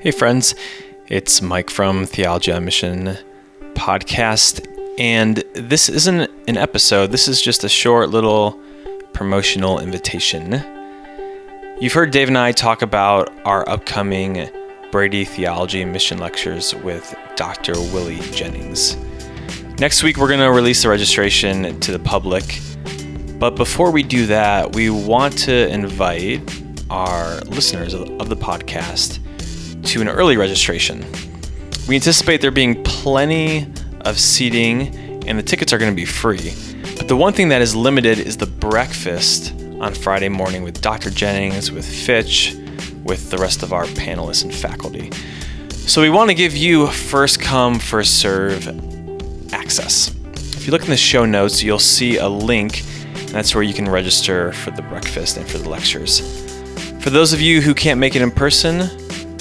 Hey, friends, it's Mike from Theology on Mission podcast, and this isn't an episode, this is just a short little promotional invitation. You've heard Dave and I talk about our upcoming Brady Theology Mission lectures with Dr. Willie Jennings. Next week, we're going to release the registration to the public. But before we do that, we want to invite our listeners of the podcast to an early registration. We anticipate there being plenty of seating, and the tickets are going to be free. But the one thing that is limited is the breakfast on Friday morning with Dr. Jennings, with Fitch, with the rest of our panelists and faculty. So we want to give you first come, first serve access. If you look in the show notes, you'll see a link, that's where you can register for the breakfast and for the lectures. For those of you who can't make it in person,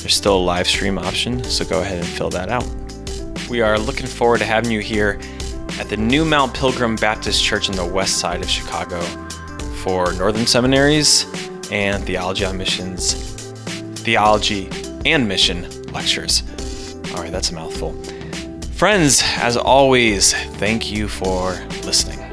there's still a live stream option, so go ahead and fill that out. We are looking forward to having you here at the New Mount Pilgrim Baptist Church on the west side of Chicago for Northern Seminaries and Theology on Missions, Theology and Mission lectures. All right, that's a mouthful. Friends, as always, thank you for listening.